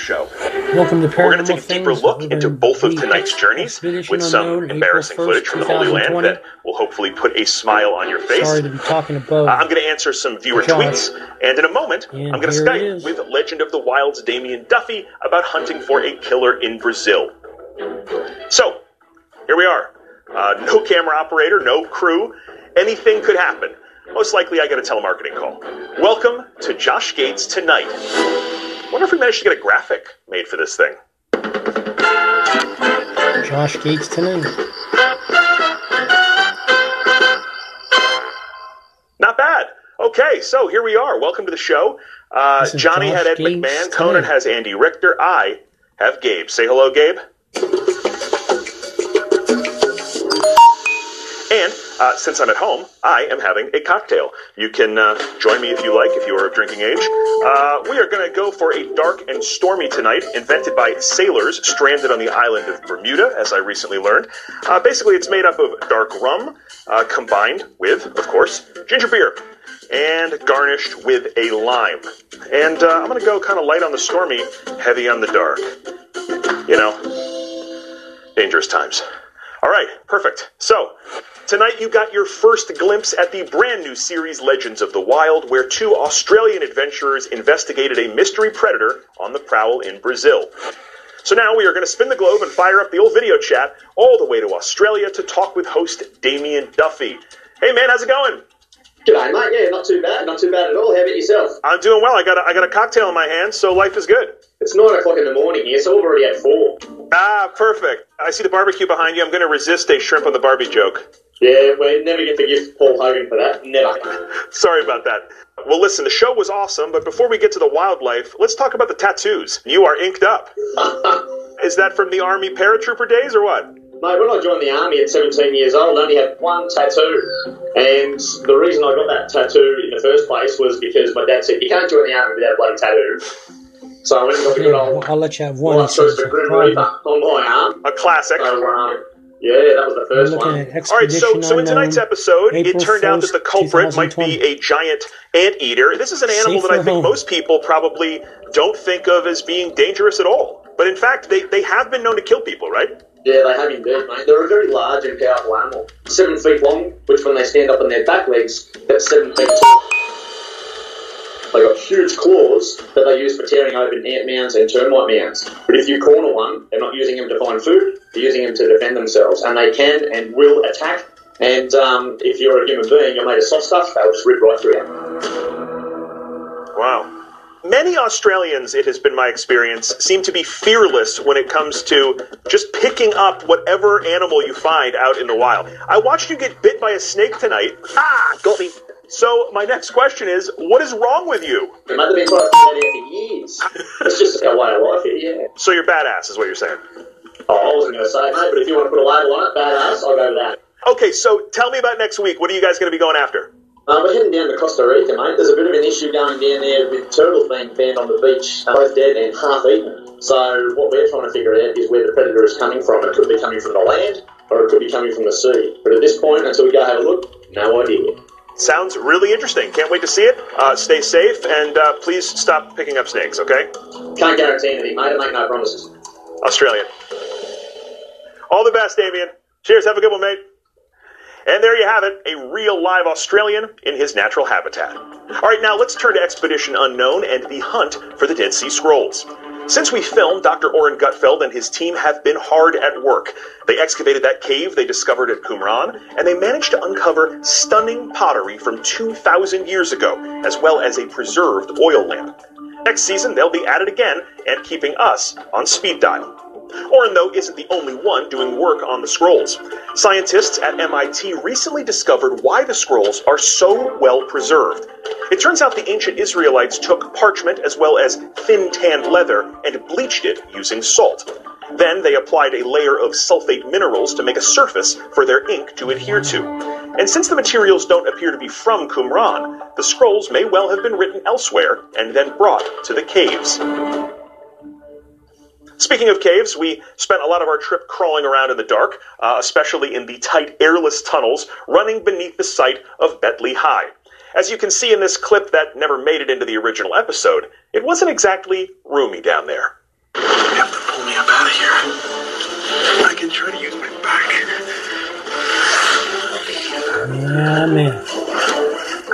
show. Welcome to Paranormal We're going to take a deeper Things. look into both of tonight's journeys with some embarrassing 1st, footage from the Holy Land that will hopefully put a smile on your face. Sorry to be talking above. Uh, I'm going to answer some viewer Josh. tweets, and in a moment, And I'm going to Skype with Legend of the Wild's Damien Duffy about hunting for a killer in Brazil. So, here we are. Uh, no camera operator, no crew. Anything could happen. Most likely, I get a telemarketing call. Welcome to Josh Gates Tonight. Wonder if we managed to get a graphic made for this thing. Josh Gates tonight. Not bad. Okay, so here we are. Welcome to the show. Uh, Johnny Josh had Ed Gates McMahon. Conan has Andy Richter. I have Gabe. Say hello, Gabe. And uh, since I'm at home, I am having a cocktail. You can uh, join me if you like, if you are of drinking age. Uh, we are going to go for a dark and stormy tonight, invented by sailors stranded on the island of Bermuda, as I recently learned. Uh, basically, it's made up of dark rum, uh, combined with, of course, ginger beer, and garnished with a lime. And uh, I'm going to go kind of light on the stormy, heavy on the dark. You know, dangerous times. All right, perfect. So, tonight you got your first glimpse at the brand new series Legends of the Wild, where two Australian adventurers investigated a mystery predator on the prowl in Brazil. So now we are going to spin the globe and fire up the old video chat all the way to Australia to talk with host Damien Duffy. Hey man, how's it going? G'day, mate. Yeah, not too bad. Not too bad at all. How about yourself? I'm doing well. I got a, I got a cocktail in my hand, so life is good. It's nine o'clock in the morning here, so we've already had four. Ah, perfect. I see the barbecue behind you. I'm going to resist a shrimp on the Barbie joke. Yeah, we never get to give Paul Hogan for that. Never. Sorry about that. Well, listen, the show was awesome, but before we get to the wildlife, let's talk about the tattoos. You are inked up. Is that from the Army paratrooper days or what? Mate, when I joined the army at 17 years old, I only had one tattoo. And the reason I got that tattoo in the first place was because my dad said, you can't join the army without a bloody tattoo. So I went and got the Yeah, good old I'll let you have one. White so Choice it's a Grim. Reaper on my arm. A classic. So, um, yeah, that was the first one. All right, so, so in tonight's Unknown. episode, it April turned out that the culprit might be a giant anteater. This is an animal Safe that I think home. most people probably don't think of as being dangerous at all. But in fact, they, they have been known to kill people, right? Yeah, they have indeed, mate. They're a very large and powerful animal. Seven feet long, which when they stand up on their back legs, that's seven feet tall. They got huge claws that they use for tearing open ant mounds and termite mounds. But if you corner one, they're not using them to find food, they're using them to defend themselves. And they can and will attack. And um, if you're a human being, you're made of soft stuff, they'll just rip right through you. Wow. Many Australians, it has been my experience, seem to be fearless when it comes to just picking up whatever animal you find out in the wild. I watched you get bit by a snake tonight. Ah, got me. So my next question is, what is wrong with you? Mate, they've been trying to figure that out for years. It's just way of life here, yeah. So you're badass, is what you're saying. Oh, I wasn't going to say, mate, but if you want to put a label on it, badass, I'll go with that. Okay, so tell me about next week. What are you guys going to be going after? Um, we're heading down to Costa Rica, mate. There's a bit of an issue going down there with turtles being found on the beach, both dead and half eaten. So what we're trying to figure out is where the predator is coming from. It could be coming from the land, or it could be coming from the sea. But at this point, until we go have a look, no idea. Sounds really interesting. Can't wait to see it. Uh, stay safe and uh, please stop picking up snakes, okay? Can't guarantee anything, mate. I make no promises. Australian. All the best, Damien. Cheers. Have a good one, mate. And there you have it, a real live Australian in his natural habitat. All right, now let's turn to Expedition Unknown and the hunt for the Dead Sea Scrolls. Since we filmed, Dr. Oren Gutfeld and his team have been hard at work. They excavated that cave they discovered at Qumran, and they managed to uncover stunning pottery from 2,000 years ago, as well as a preserved oil lamp. Next season, they'll be at it again and keeping us on speed dial. Oren, though, isn't the only one doing work on the scrolls. Scientists at MIT recently discovered why the scrolls are so well preserved. It turns out the ancient Israelites took parchment as well as thin tanned leather and bleached it using salt. Then they applied a layer of sulfate minerals to make a surface for their ink to adhere to. And since the materials don't appear to be from Qumran, the scrolls may well have been written elsewhere and then brought to the caves. Speaking of caves, we spent a lot of our trip crawling around in the dark, uh, especially in the tight, airless tunnels running beneath the site of Beit Lehi. As you can see in this clip that never made it into the original episode, it wasn't exactly roomy down there. pull me up out of here. I can try to use my Yeah, man.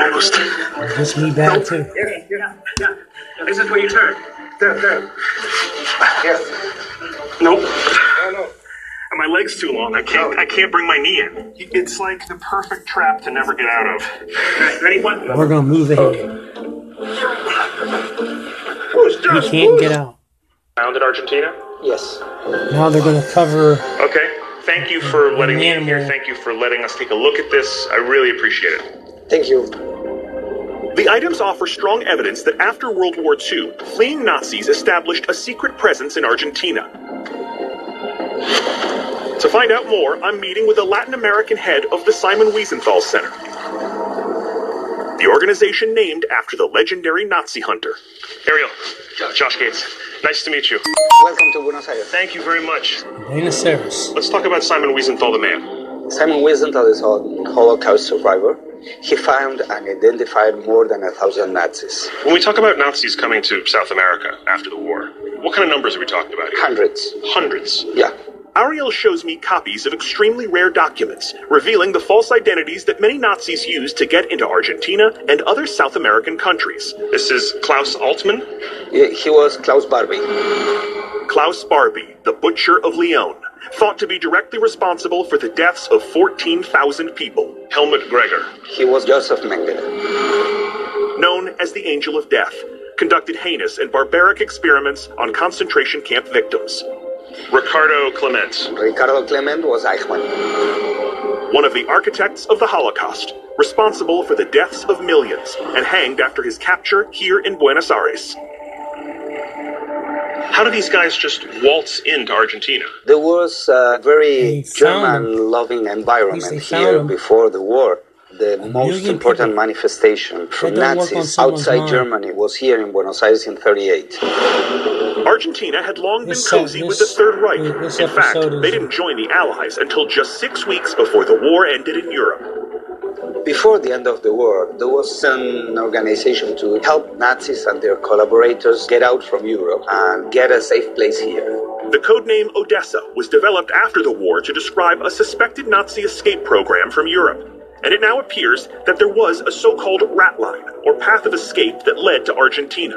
Almost. It gets me bad too. Yeah, yeah, yeah. This is where you turn. There, there. Yes. Nope. Oh, no. And my leg's too long. I can't. I can't bring my knee in. It's like the perfect trap to never get out of. Ready? One. We're gonna move ahead. You can't get out. Found in Argentina. Yes. Now they're gonna cover. Okay. Thank you for letting me in here. Thank you for letting us take a look at this. I really appreciate it. Thank you. The items offer strong evidence that after World War II, fleeing Nazis established a secret presence in Argentina. To find out more, I'm meeting with the Latin American head of the Simon Wiesenthal Center. The organization named after the legendary Nazi hunter. Ariel, Josh Gates, nice to meet you. Welcome to Buenos Aires. Thank you very much. Dana Saris. Let's talk about Simon Wiesenthal, the man. Simon Wiesenthal is a Holocaust survivor. He found and identified more than a thousand Nazis. When we talk about Nazis coming to South America after the war, what kind of numbers are we talking about here? Hundreds. Hundreds. Yeah. Ariel shows me copies of extremely rare documents revealing the false identities that many Nazis used to get into Argentina and other South American countries. This is Klaus Altmann, He he was Klaus Barbie. Klaus Barbie, the Butcher of Lyon, thought to be directly responsible for the deaths of 14,000 people. Helmut Gregor, He was Joseph Mengele. known as the Angel of Death, conducted heinous and barbaric experiments on concentration camp victims. Ricardo Klement, Ricardo Klement was Eichmann. one of the architects of the Holocaust, responsible for the deaths of millions and hanged after his capture here in Buenos Aires. How do these guys just waltz into Argentina? There was a very German-loving environment least they found here before the war. The most important manifestation from that don't work on Nazis outside mind. Germany was here in Buenos Aires in 38. Argentina had long been This, cozy with the Third Reich. In fact, they didn't join the Allies until just six weeks before the war ended in Europe. Before the end of the war, there was an organization to help Nazis and their collaborators get out from Europe and get a safe place here. The codename Odessa was developed after the war to describe a suspected Nazi escape program from Europe. And it now appears that there was a so called rat line, or path of escape, that led to Argentina.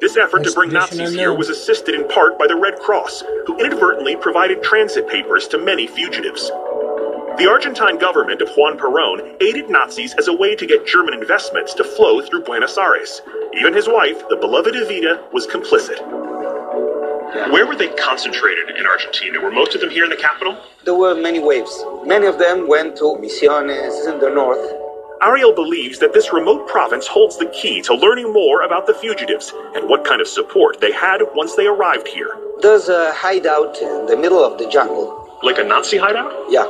This effort to bring Nazis here was assisted in part by the Red Cross, who inadvertently provided transit papers to many fugitives. The Argentine government of Juan Perón aided Nazis as a way to get German investments to flow through Buenos Aires. Even his wife, the beloved Evita, was complicit. Where were they concentrated in Argentina? Were most of them here in the capital? There were many waves. Many of them went to Misiones in the north. Ariel believes that this remote province holds the key to learning more about the fugitives and what kind of support they had once they arrived here. There's a hideout in the middle of the jungle. Like a Nazi hideout? Yeah.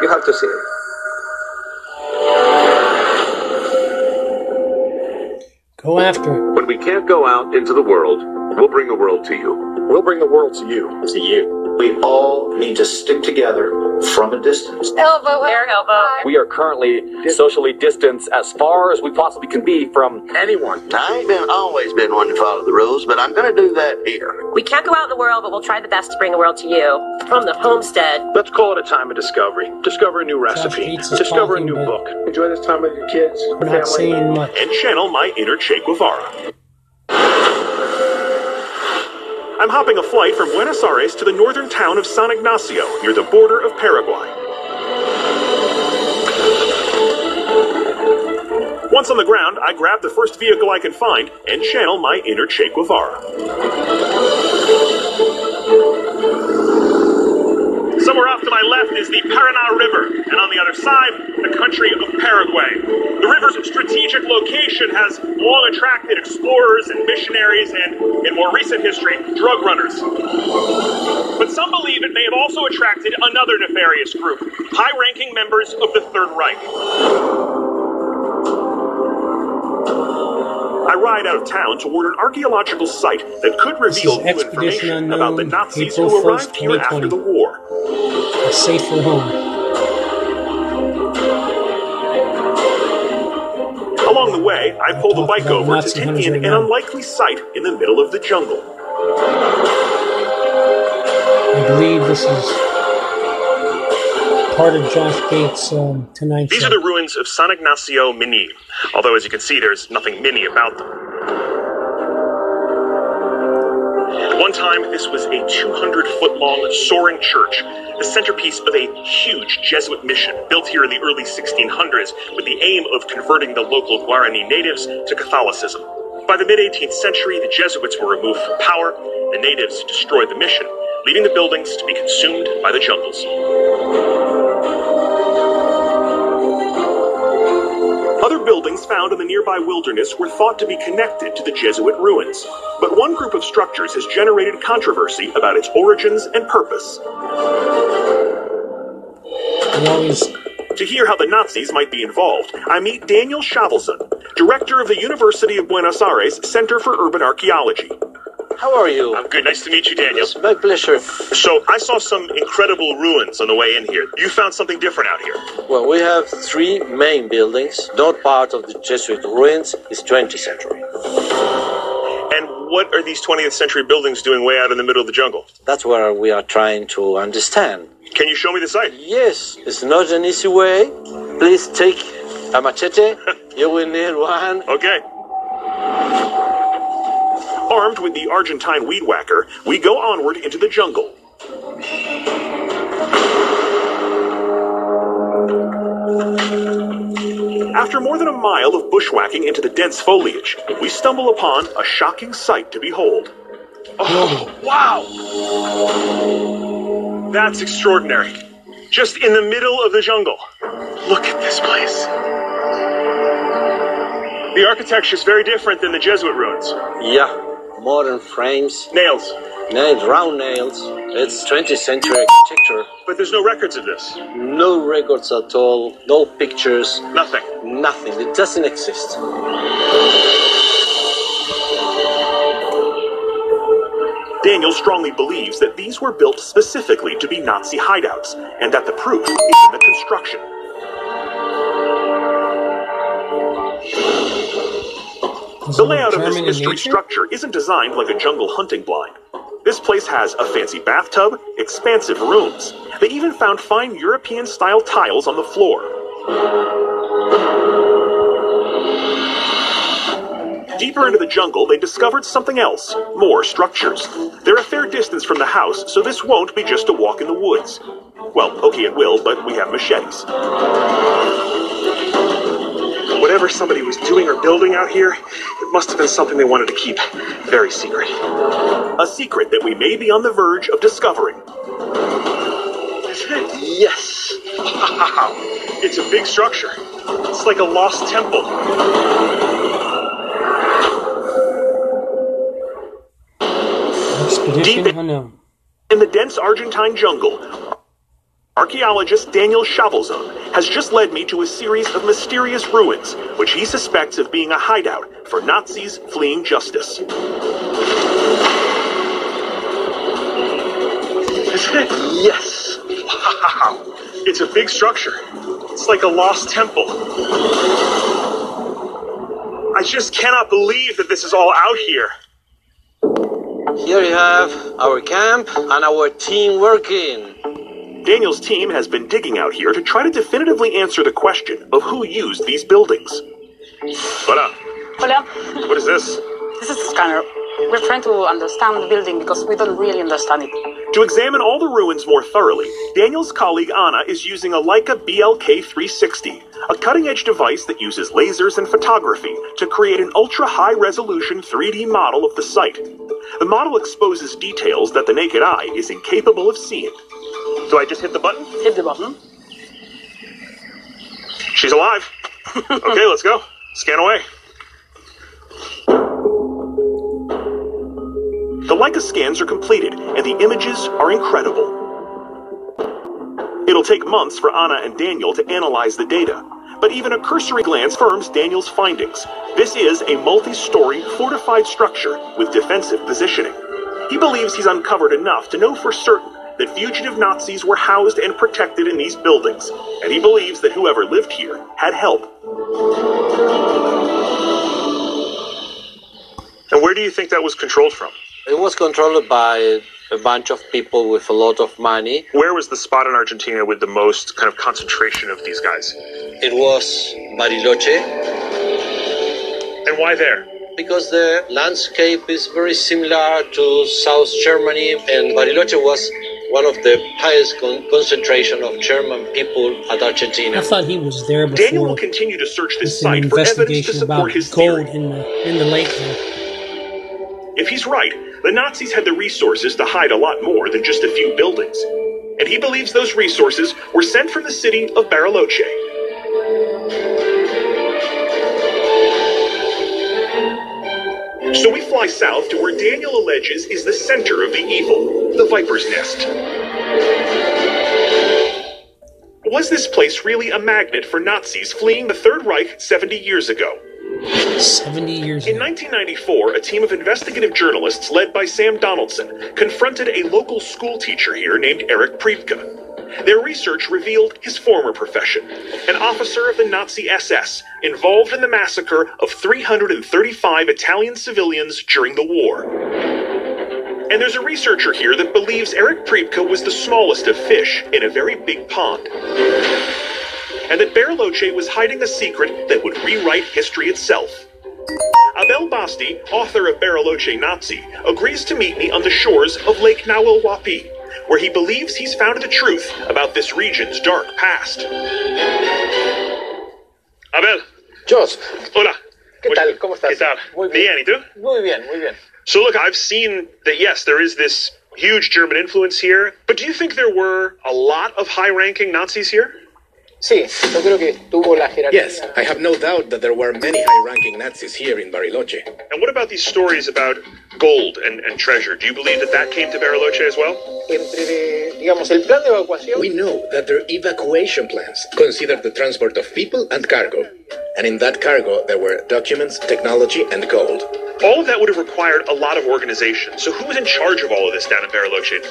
You have to see it. Go after it. When we can't go out into the world, we'll bring the world to you. We'll bring the world to you. to you. We all need to stick together from a distance. Elbow, air elbow. We are currently socially distanced as far as we possibly can be from Anyone. I ain't been always been one to follow the rules, but I'm gonna do that here. We can't go out in the world, but we'll try the best to bring the world to you. From the homestead. Let's call it a time of discovery. Discover a new recipe. Discover a new but- book. Enjoy this time with your kids, We're not saying much. and channel my inner Che Guevara. I'm hopping a flight from Buenos Aires to the northern town of San Ignacio, near the border of Paraguay. Once on the ground, I grab the first vehicle I can find and channel my inner Che Guevara. Somewhere off to my left is the Paraná River, and on the other side, the country of Paraguay. The river's strategic location has long attracted explorers and missionaries and, in more recent history, drug runners. But some believe it may have also attracted another nefarious group, high ranking members of the Third Reich. I ride out of town toward an archaeological site that could reveal new information about the Unknown, Nazis April who 1st, arrived here after the war. A safer home. Along the way, I pull the bike over to take in an unlikely site in the middle of the jungle. I believe this is part of Josh Gates' um, Tonight These Show. are the ruins of San Ignacio Mini, although as you can see, there's nothing mini about them. At one time, this was a 200 foot long soaring church, the centerpiece of a huge Jesuit mission built here in the early 1600s with the aim of converting the local Guarani natives to Catholicism. By the mid 18th century, the Jesuits were removed from power, the natives destroyed the mission, leaving the buildings to be consumed by the jungles. Buildings found in the nearby wilderness were thought to be connected to the Jesuit ruins, but one group of structures has generated controversy about its origins and purpose. To hear how the Nazis might be involved, I meet Daniel Schavelzon, director of the University of Buenos Aires Center for Urban Archaeology. How are you? I'm good. Nice to meet you, Daniel. It's my pleasure. So, I saw some incredible ruins on the way in here. You found something different out here. Well, we have three main buildings. Not part of the Jesuit ruins is 20th century. And what are these 20th century buildings doing way out in the middle of the jungle? That's where we are trying to understand. Can you show me the site? Yes, it's not an easy way. Please take a machete. you will need one. Okay. Armed with the Argentine weed whacker, we go onward into the jungle. After more than a mile of bushwhacking into the dense foliage, we stumble upon a shocking sight to behold. Oh, wow! That's extraordinary. Just in the middle of the jungle. Look at this place. The architecture is very different than the Jesuit ruins. Yeah, modern frames, Nails. nails, round nails. It's 20th century architecture. But there's no records of this. No records at all, no pictures, Nothing. nothing. It doesn't exist. Daniel strongly believes that these were built specifically to be Nazi hideouts, and that the proof is in the construction. The layout of this mystery structure isn't designed like a jungle hunting blind. This place has a fancy bathtub, expansive rooms. They even found fine European style tiles on the floor. Deeper into the jungle, they discovered something else more structures. They're a fair distance from the house, so this won't be just a walk in the woods. Well, okay, it will, but we have machetes. Somebody was doing or building out here, it must have been something they wanted to keep very secret. A secret that we may be on the verge of discovering. Yes. Wow, it's a big structure. It's like a lost temple. Deep- unknown. In the dense Argentine jungle, archaeologist Daniel Schavelzon has just led me to a series of mysterious ruins, which he suspects of being a hideout for Nazis fleeing justice. Isn't it? Yes. Wow, it's a big structure. It's like a lost temple. I just cannot believe that this is all out here. Here you have our camp and our team working. Daniel's team has been digging out here to try to definitively answer the question of who used these buildings. Hola, Hola, what is this? this is a scanner. We're trying to understand the building because we don't really understand it. To examine all the ruins more thoroughly, Daniel's colleague Anna is using a Leica BLK 360, a cutting edge device that uses lasers and photography to create an ultra high resolution 3D model of the site. The model exposes details that the naked eye is incapable of seeing. Do I just hit the button? Hit the button. Hmm? She's alive. okay, let's go. Scan away. The Leica scans are completed, and the images are incredible. It'll take months for Anna and Daniel to analyze the data, but even a cursory glance confirms Daniel's findings. This is a multi story, fortified structure with defensive positioning. He believes he's uncovered enough to know for certain that fugitive Nazis were housed and protected in these buildings, and he believes that whoever lived here had help. And where do you think that was controlled from? It was controlled by a bunch of people with a lot of money. Where was the spot in Argentina with the most kind of concentration of these guys? It was Bariloche And why there? Because the landscape is very similar to South Germany, and Bariloche was one of the highest con- concentration of German people at Argentina. I thought he was there but Daniel will continue to search this with an site for evidence to investigation about support his gold theory. in the in the lake. There. If he's right, the Nazis had the resources to hide a lot more than just a few buildings. And he believes those resources were sent from the city of Bariloche. So we fly south to where Daniel alleges is the center of the evil, the Viper's Nest. Was this place really a magnet for Nazis fleeing the Third Reich 70 years ago? 70 years ago? In 1994, a team of investigative journalists led by Sam Donaldson confronted a local school teacher here named Erich Priebke. Their research revealed his former profession, an officer of the Nazi SS involved in the massacre of 335 Italian civilians during the war. And there's a researcher here that believes Erich Priebke was the smallest of fish in a very big pond and that Bariloche was hiding a secret that would rewrite history itself. Abel Basti, author of Bariloche Nazi, agrees to meet me on the shores of Lake Nahuel Huapi, where he believes he's found the truth about this region's dark past. Abel. Jos. Hola. ¿Qué tal? ¿Cómo estás? ¿Qué tal? Muy bien. Bien, ¿y tú? Muy bien, muy bien. So look, I've seen that yes, there is this huge German influence here, but do you think there were a lot of high-ranking Nazis here? Sí, yo creo que tuvo la jerarquía. Yes, I have no doubt that there were many high ranking Nazis here in Bariloche. And what about these stories about gold and, and treasure? Do you believe that that came to Bariloche as well? Entre, digamos, el plan de evacuación. We know that their evacuation plans considered the transport of people and cargo. And in that cargo, there were documents, technology, and gold. All of that would have required a lot of organization. So who was in charge of all of this down in Bariloche?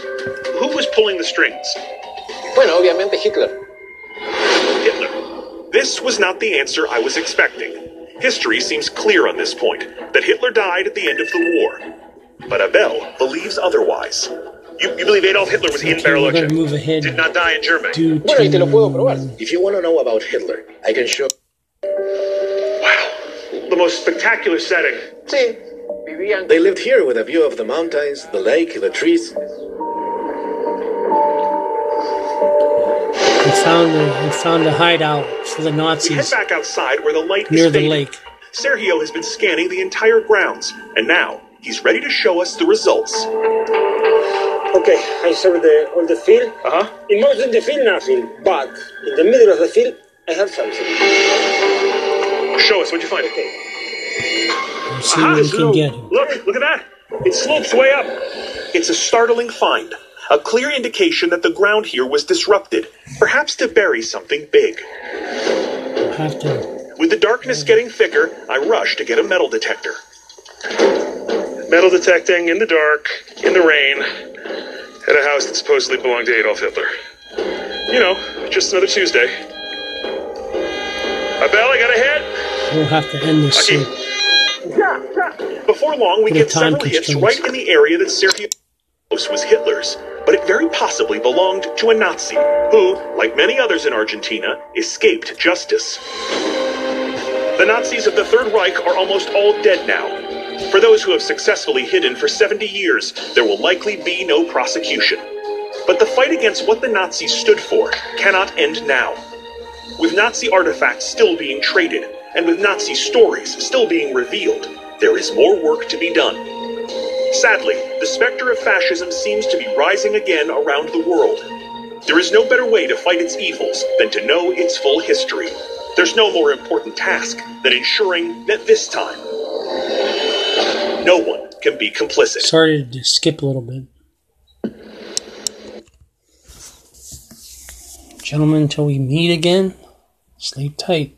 Who was pulling the strings? Bueno, obviamente Hitler. Hitler. This was not the answer I was expecting. History seems clear on this point that Hitler died at the end of the war. But Abel believes otherwise. You, you believe Adolf Hitler was in Okay, we're Bariloche? going to move ahead. Did not die in Germany. Due Bueno, y te lo puedo probar. If you want to know about Hitler, I can show. Wow, the most spectacular setting. Sí, vivían. They lived here with a view of the mountains, the lake, the trees. Found a, we found a hideout for the We head back outside where the light is. near is the lake. Sergio has been scanning the entire grounds, and now he's ready to show us the results. Okay, I saw the all the field. Uh huh. In most of the field, nothing. But in the middle of the field, I have something. Show us what'd you find. We'll see Aha, what we can little- get. Look, look at that. It slopes way up. It's a startling find. A clear indication that the ground here was disrupted, perhaps to bury something big. We'll have to. With the darkness getting thicker, I rush to get a metal detector. Metal detecting in the dark, in the rain, at a house that supposedly belonged to Adolf Hitler. You know, just another Tuesday. Abel, I got a hit. We'll have to end this soon. Before long, we Bit of get several hits right in the area that Sergio was Hitler's, but it very possibly belonged to a Nazi who, like many others in Argentina, escaped justice. The Nazis of the Third Reich are almost all dead now. For those who have successfully hidden for 70 years, there will likely be no prosecution. But the fight against what the Nazis stood for cannot end now. With Nazi artifacts still being traded, and with Nazi stories still being revealed, there is more work to be done. Sadly, the specter of fascism seems to be rising again around the world. There is no better way to fight its evils than to know its full history. There's no more important task than ensuring that this time, no one can be complicit. Sorry to skip a little bit. Gentlemen, until we meet again, stay tight.